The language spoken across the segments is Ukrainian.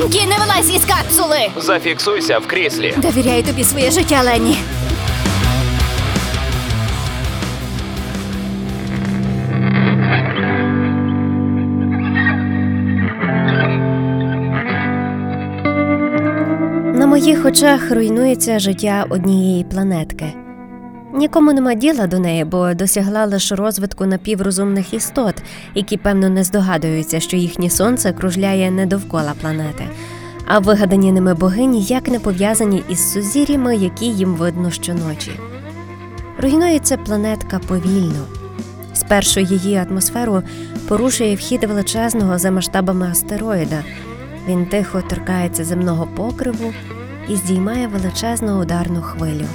Пінкі, не вилазь із капсули! Зафіксуйся в кріслі. Довіряю тобі своє життя, Лені. На моїх очах руйнується життя однієї планетки. Нікому нема діла до неї, бо досягла лише розвитку напіврозумних істот, які певно не здогадуються, що їхнє сонце кружляє не довкола планети, а вигадані ними боги ніяк не пов'язані із сузір'ями, які їм видно щоночі. Руйнується планетка повільно. Спершу її атмосферу порушує вхід величезного за масштабами астероїда. Він тихо торкається земного покриву і здіймає величезну ударну хвилю.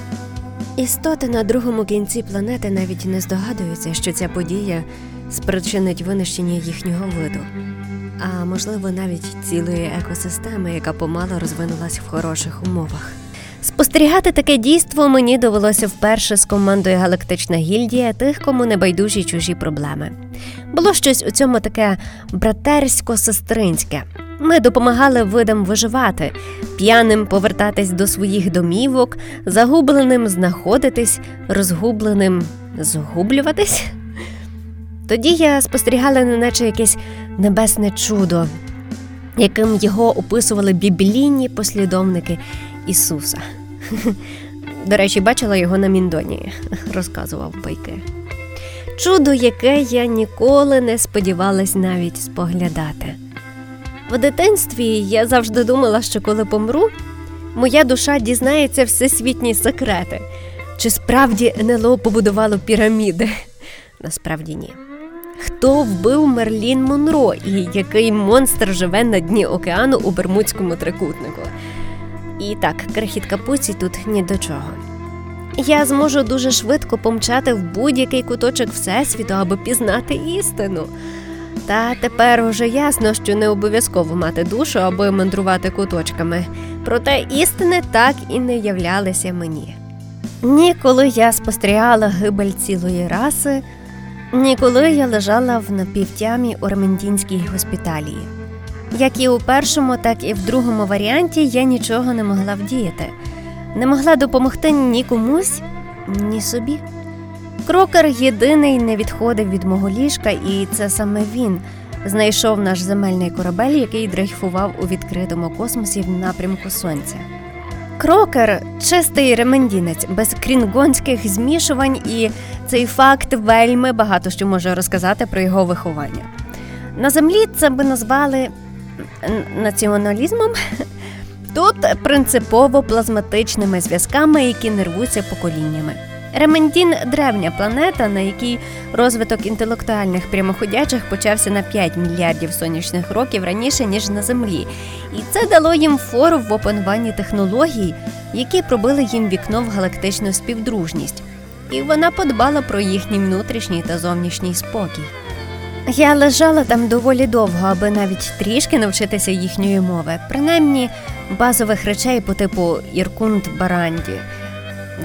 Істоти на другому кінці планети навіть не здогадуються, що ця подія спричинить винищення їхнього виду, а можливо навіть цілої екосистеми, яка помало розвинулась в хороших умовах. Спостерігати таке дійство мені довелося вперше з командою Галактична гільдія тих, кому не байдужі чужі проблеми. Було щось у цьому таке братерсько-сестринське. Ми допомагали видам виживати, п'яним повертатись до своїх домівок, загубленим знаходитись, розгубленим згублюватись. Тоді я спостерігала неначе якесь небесне чудо, яким його описували біблійні послідовники Ісуса. До речі, бачила його на Міндоні, розказував байки. Чудо, яке я ніколи не сподівалась навіть споглядати. В дитинстві я завжди думала, що коли помру, моя душа дізнається всесвітні секрети. Чи справді НЛО побудувало піраміди? Насправді ні. Хто вбив Мерлін Монро і який монстр живе на дні океану у Бермудському трикутнику? І так, крихітка Пуці тут ні до чого. Я зможу дуже швидко помчати в будь-який куточок Всесвіту, аби пізнати істину. Та тепер уже ясно, що не обов'язково мати душу, аби мандрувати куточками. Проте істини так і не являлися мені. Ні коли я спостерігала гибель цілої раси, ні коли я лежала в напівтямі у Ремендінській госпіталії. Як і у першому, так і в другому варіанті я нічого не могла вдіяти, не могла допомогти ні комусь, ні собі. Крокер єдиний не відходив від мого ліжка, і це саме він знайшов наш земельний корабель, який дрейфував у відкритому космосі в напрямку сонця. Крокер чистий ремендінець, без крінгонських змішувань, і цей факт вельми багато що може розказати про його виховання. На землі це би назвали націоналізмом. Тут принципово плазматичними зв'язками, які нервуються поколіннями. Ремендін древня планета, на якій розвиток інтелектуальних прямоходячих почався на 5 мільярдів сонячних років раніше, ніж на Землі. І це дало їм фору в опануванні технологій, які пробили їм вікно в галактичну співдружність. І вона подбала про їхній внутрішній та зовнішній спокій. Я лежала там доволі довго, аби навіть трішки навчитися їхньої мови, принаймні базових речей по типу Іркунт Баранді,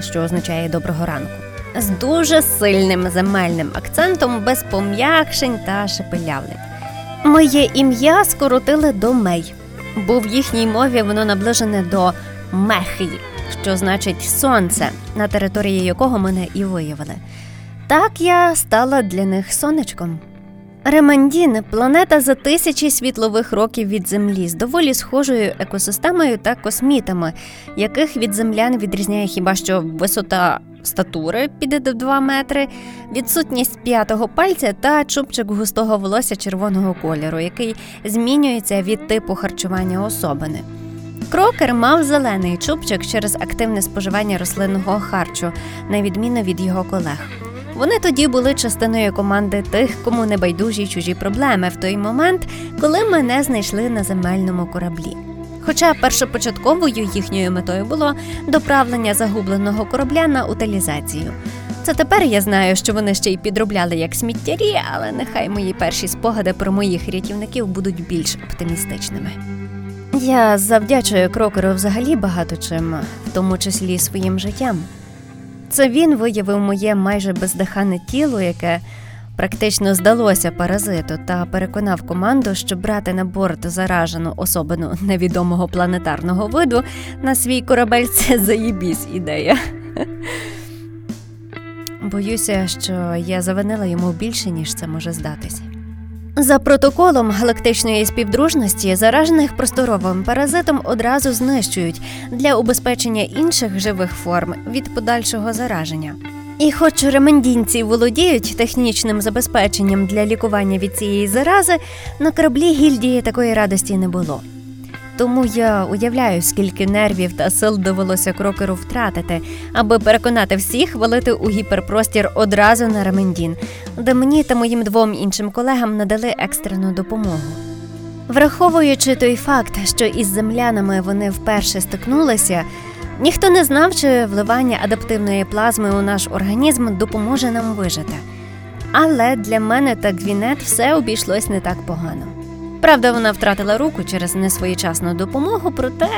що означає доброго ранку, з дуже сильним земельним акцентом, без пом'якшень та шепелявлень. Моє ім'я скоротили до Мей, бо в їхній мові воно наближене до Мехі, що значить сонце, на території якого мене і виявили. Так я стала для них сонечком. Ремандін планета за тисячі світлових років від Землі з доволі схожою екосистемою та космітами, яких від землян відрізняє хіба що висота статури піде до 2 метри, відсутність п'ятого пальця та чубчик густого волосся червоного кольору, який змінюється від типу харчування особини. Крокер мав зелений чубчик через активне споживання рослинного харчу, на відміну від його колег. Вони тоді були частиною команди тих, кому не байдужі чужі проблеми в той момент, коли мене знайшли на земельному кораблі. Хоча першопочатковою їхньою метою було доправлення загубленого корабля на утилізацію. Це тепер я знаю, що вони ще й підробляли як сміттярі, але нехай мої перші спогади про моїх рятівників будуть більш оптимістичними. Я завдячую крокеру взагалі багато чим, в тому числі своїм життям. Це він виявив моє майже бездихане тіло, яке практично здалося паразиту та переконав команду, що брати на борт заражену особину невідомого планетарного виду на свій корабель це заєбісь ідея. Боюся, що я завинила йому більше, ніж це може здатись. За протоколом галактичної співдружності заражених просторовим паразитом одразу знищують для убезпечення інших живих форм від подальшого зараження. І хоч ремендінці володіють технічним забезпеченням для лікування від цієї зарази, на кораблі гільдії такої радості не було. Тому я уявляю, скільки нервів та сил довелося крокеру втратити, аби переконати всіх валити у гіперпростір одразу на Ремендін, де мені та моїм двом іншим колегам надали екстрену допомогу. Враховуючи той факт, що із землянами вони вперше стикнулися, ніхто не знав, чи вливання адаптивної плазми у наш організм допоможе нам вижити. Але для мене та Гвінет все обійшлось не так погано. Правда, вона втратила руку через несвоєчасну допомогу, проте,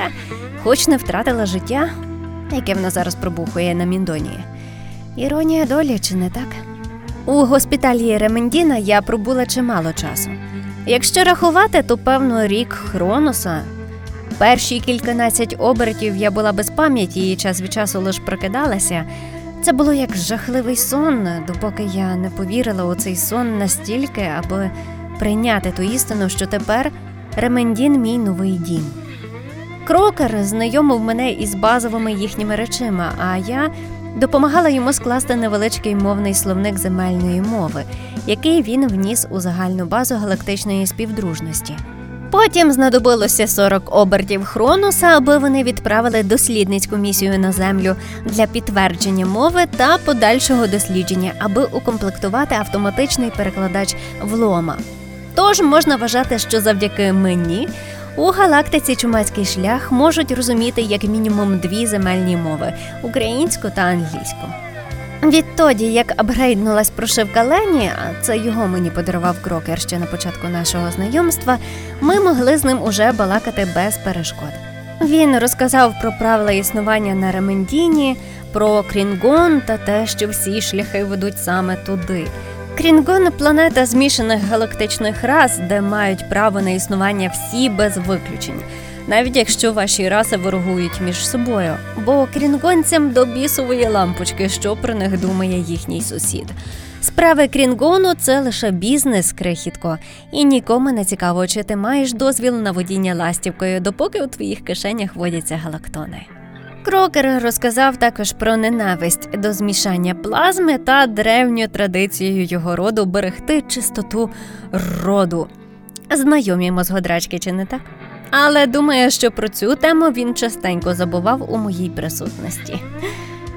хоч не втратила життя, яке вона зараз пробухує на Міндонії. Іронія долі, чи не так? У госпіталі Ремендіна я пробула чимало часу. Якщо рахувати, то певно рік Хроноса. Перші кільканадцять обертів я була без пам'яті і час від часу лише прокидалася. Це було як жахливий сон, допоки я не повірила у цей сон настільки, аби прийняти ту істину, що тепер Ремендін мій новий дім. Крокер знайомив мене із базовими їхніми речима, а я допомагала йому скласти невеличкий мовний словник земельної мови, який він вніс у загальну базу галактичної співдружності. Потім знадобилося 40 обертів Хронуса, аби вони відправили дослідницьку місію на землю для підтвердження мови та подальшого дослідження, аби укомплектувати автоматичний перекладач влома. Тож можна вважати, що завдяки мені у галактиці чумацький шлях можуть розуміти як мінімум дві земельні мови українську та англійську. Відтоді, як апгрейднулась прошивка Лені, а це його мені подарував крокер ще на початку нашого знайомства, ми могли з ним уже балакати без перешкод. Він розказав про правила існування на Ремендіні, про Крінгон та те, що всі шляхи ведуть саме туди. Крінгон планета змішаних галактичних рас, де мають право на існування всі без виключень, навіть якщо ваші раси ворогують між собою. Бо крінгонцям до бісової лампочки, що про них думає їхній сусід. Справи Крінгону це лише бізнес, крихітко, і нікому не цікаво, чи ти маєш дозвіл на водіння ластівкою, допоки у твоїх кишенях водяться галактони. Крокер розказав також про ненависть до змішання плазми та древню традицію його роду берегти чистоту роду. Знайомі мозгодрачки, чи не так? Але думаю, що про цю тему він частенько забував у моїй присутності.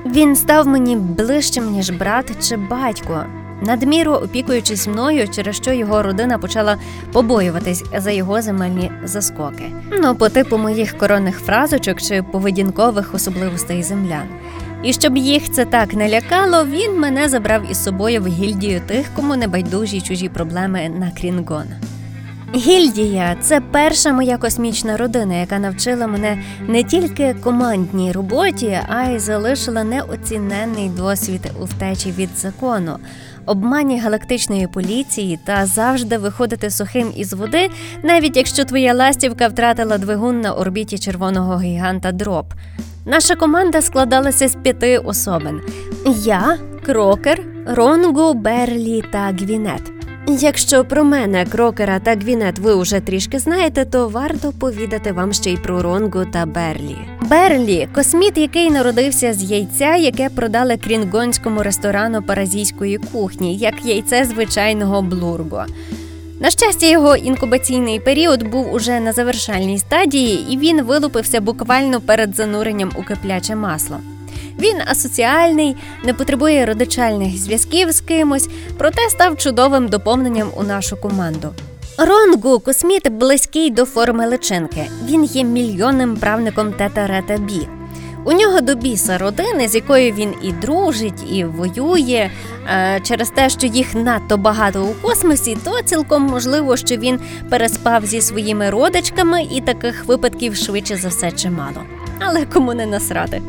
Він став мені ближчим, ніж брат чи батько, надміру опікуючись мною, через що його родина почала побоюватись за його земельні заскоки. Ну, по типу моїх коронних фразочок чи поведінкових особливостей землян. І щоб їх це так не лякало, він мене забрав із собою в гільдію тих, кому не байдужі чужі проблеми на Крінгон. Гільдія це перша моя космічна родина, яка навчила мене не тільки командній роботі, а й залишила неоціненний досвід у втечі від закону, обмані галактичної поліції та завжди виходити сухим із води, навіть якщо твоя ластівка втратила двигун на орбіті червоного гіганта Дроп. Наша команда складалася з п'яти особин: я, Крокер, Ронгу, Берлі та Гвінет. Якщо про мене, Крокера та Гвінет ви уже трішки знаєте, то варто повідати вам ще й про Ронгу та Берлі. Берлі косміт, який народився з яйця, яке продали крінгонському ресторану паразійської кухні, як яйце звичайного блурго. На щастя, його інкубаційний період був уже на завершальній стадії, і він вилупився буквально перед зануренням у кипляче масло. Він асоціальний, не потребує родичальних зв'язків з кимось, проте став чудовим доповненням у нашу команду. Ронгу косміт близький до форми личинки. Він є мільйонним правником тета Рета Бі. У нього до біса родини, з якою він і дружить, і воює. Е, Через те, що їх надто багато у космосі, то цілком можливо, що він переспав зі своїми родичками, і таких випадків швидше за все чимало. Але кому не насрати.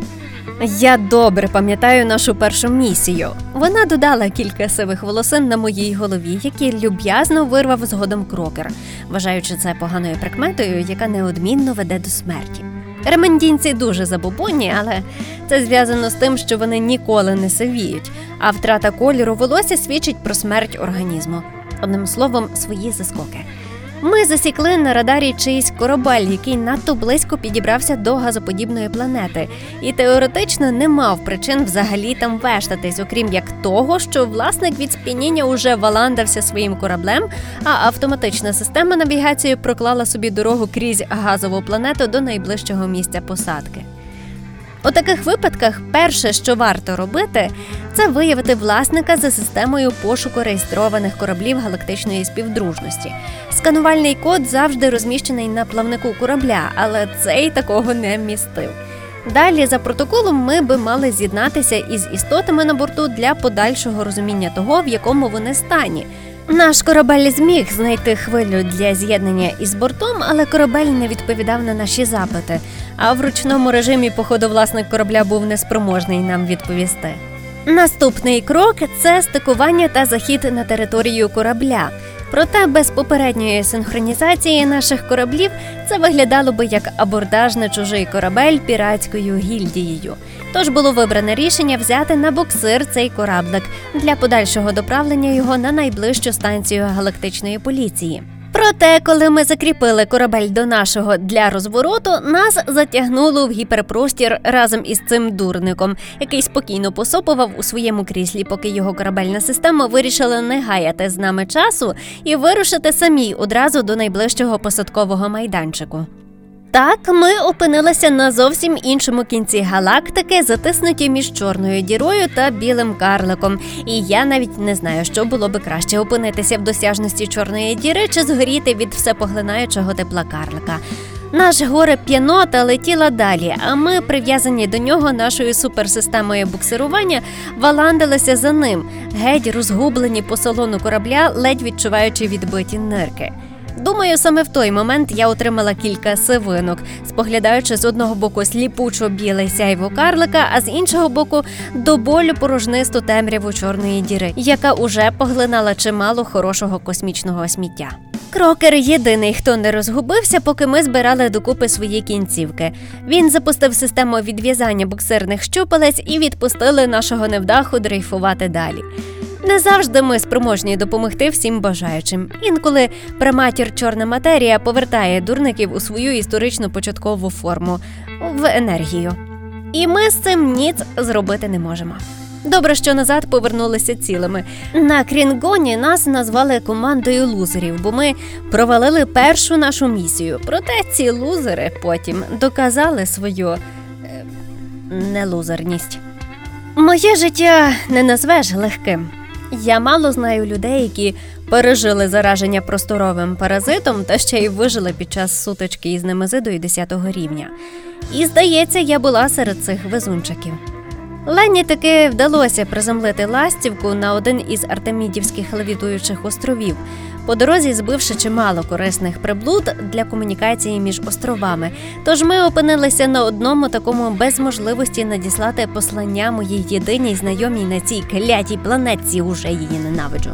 Я добре пам'ятаю нашу першу місію. Вона додала кілька сивих волосин на моїй голові, які люб'язно вирвав згодом крокер, вважаючи це поганою прикметою, яка неодмінно веде до смерті. Ремендінці дуже забобонні, але це зв'язано з тим, що вони ніколи не сивіють, а втрата кольору волосся свідчить про смерть організму. Одним словом, свої заскоки. Ми засікли на радарі чийсь корабель, який надто близько підібрався до газоподібної планети, і теоретично не мав причин взагалі там вештатись, окрім як того, що власник від сп'яніння уже валандався своїм кораблем, а автоматична система навігації проклала собі дорогу крізь газову планету до найближчого місця посадки. У таких випадках перше, що варто робити, це виявити власника за системою пошуку реєстрованих кораблів галактичної співдружності. Сканувальний код завжди розміщений на плавнику корабля, але цей такого не містив. Далі, за протоколом, ми би мали з'єднатися із істотами на борту для подальшого розуміння того, в якому вони стані. Наш корабель зміг знайти хвилю для з'єднання із бортом, але корабель не відповідав на наші запити. А в ручному режимі, походу, власник корабля був неспроможний нам відповісти. Наступний крок це стикування та захід на територію корабля. Проте без попередньої синхронізації наших кораблів це виглядало би як абордаж на чужий корабель піратською гільдією. Тож було вибране рішення взяти на буксир цей кораблик для подальшого доправлення його на найближчу станцію галактичної поліції. Проте, коли ми закріпили корабель до нашого для розвороту, нас затягнуло в гіперпростір разом із цим дурником, який спокійно посопував у своєму кріслі, поки його корабельна система вирішила не гаяти з нами часу і вирушити самі одразу до найближчого посадкового майданчику. Так, ми опинилися на зовсім іншому кінці галактики, затиснуті між чорною дірою та білим карликом. І я навіть не знаю, що було би краще опинитися в досяжності чорної діри чи згоріти від всепоглинаючого тепла карлика. Наш горе п'янота летіла далі, а ми, прив'язані до нього нашою суперсистемою буксирування, валандилися за ним, геть розгублені по салону корабля, ледь відчуваючи відбиті нирки. Думаю, саме в той момент я отримала кілька сивинок, споглядаючи з одного боку сліпучо біле сяйво карлика, а з іншого боку до болю порожнисту темряву чорної діри, яка уже поглинала чимало хорошого космічного сміття. Крокер єдиний, хто не розгубився, поки ми збирали докупи свої кінцівки. Він запустив систему відв'язання буксирних щупалець і відпустили нашого невдаху дрейфувати далі. Не завжди ми спроможні допомогти всім бажаючим. Інколи праматір чорна матерія повертає дурників у свою історичну початкову форму в енергію. І ми з цим ніц зробити не можемо. Добре, що назад повернулися цілими. На Крінгоні нас назвали командою лузерів, бо ми провалили першу нашу місію. Проте ці лузери потім доказали свою е, нелузерність. Моє життя не назвеш легким. Я мало знаю людей, які пережили зараження просторовим паразитом та ще й вижили під час сутички із немезидою 10 рівня. І здається, я була серед цих везунчиків. Лені таки вдалося приземлити ластівку на один із артемідівських левітуючих островів, по дорозі збивши чимало корисних приблуд для комунікації між островами. Тож ми опинилися на одному такому без можливості надіслати послання моїй єдиній знайомій на цій клятій планетці, уже її ненавиджу.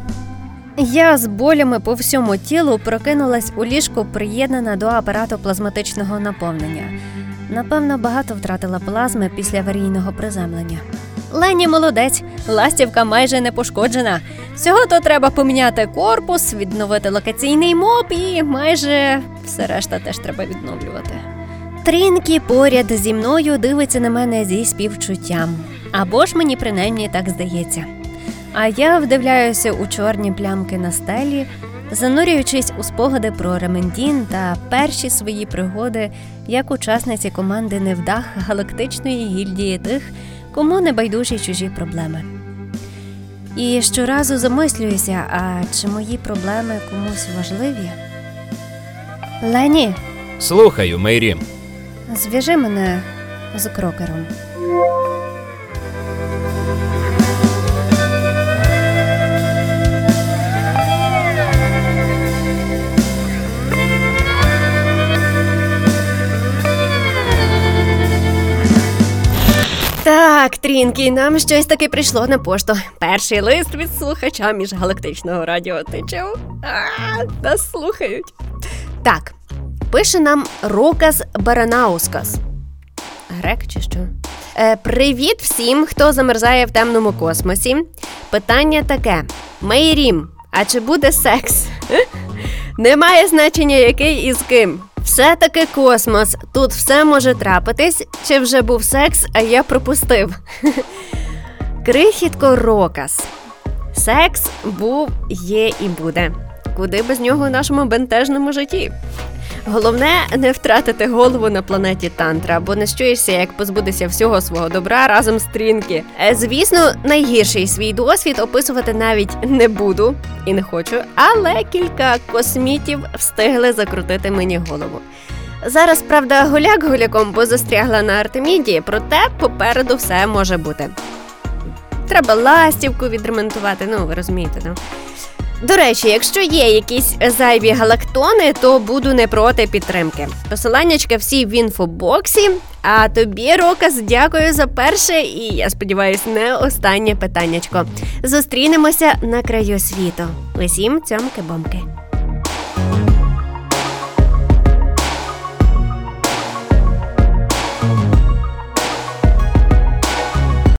Я з болями по всьому тілу прокинулась у ліжку, приєднана до апарату плазматичного наповнення. Напевно, багато втратила плазми після аварійного приземлення. Лені молодець, ластівка майже не пошкоджена. Всього то треба поміняти корпус, відновити локаційний моб і майже все решта теж треба відновлювати. Трінкі поряд зі мною дивиться на мене зі співчуттям. Або ж мені принаймні так здається. А я вдивляюся у чорні плямки на стелі, занурюючись у спогади про Ремендін та перші свої пригоди як учасниці команди Невдах галактичної гільдії тих, кому не байдужі чужі проблеми. І щоразу замислююся, а чи мої проблеми комусь важливі? Лені, Слухаю, Мейрі. зв'яжи мене з крокером. Так, Трінкі, нам щось таки прийшло на пошту. Перший лист від слухача міжгалактичного радіо. Ти чув? А, нас слухають. Так, пише нам Рукас Баранаускас. Грек чи що? Е, привіт всім, хто замерзає в темному космосі. Питання таке: Мейрім, а чи буде секс? Немає значення, який і з ким. Все таки космос. Тут все може трапитись, чи вже був секс, а я пропустив. Крихітко Рокас. Секс був, є і буде. Куди без нього в нашому бентежному житті? Головне не втратити голову на планеті Тантра, бо не щуєшся, як позбутися всього свого добра разом з Трінкі. Е, Звісно, найгірший свій досвід описувати навіть не буду і не хочу, але кілька космітів встигли закрутити мені голову. Зараз, правда, гуляк гуляком, бо застрягла на Артеміді, проте попереду все може бути. Треба ластівку відремонтувати, ну ви розумієте, ну. До речі, якщо є якісь зайві галактони, то буду не проти підтримки. Посиланнячка всі в інфобоксі. А тобі, Рокас, дякую за перше і я сподіваюся, не останнє питаннячко. Зустрінемося на краю світу. Усім цьомки-бомки.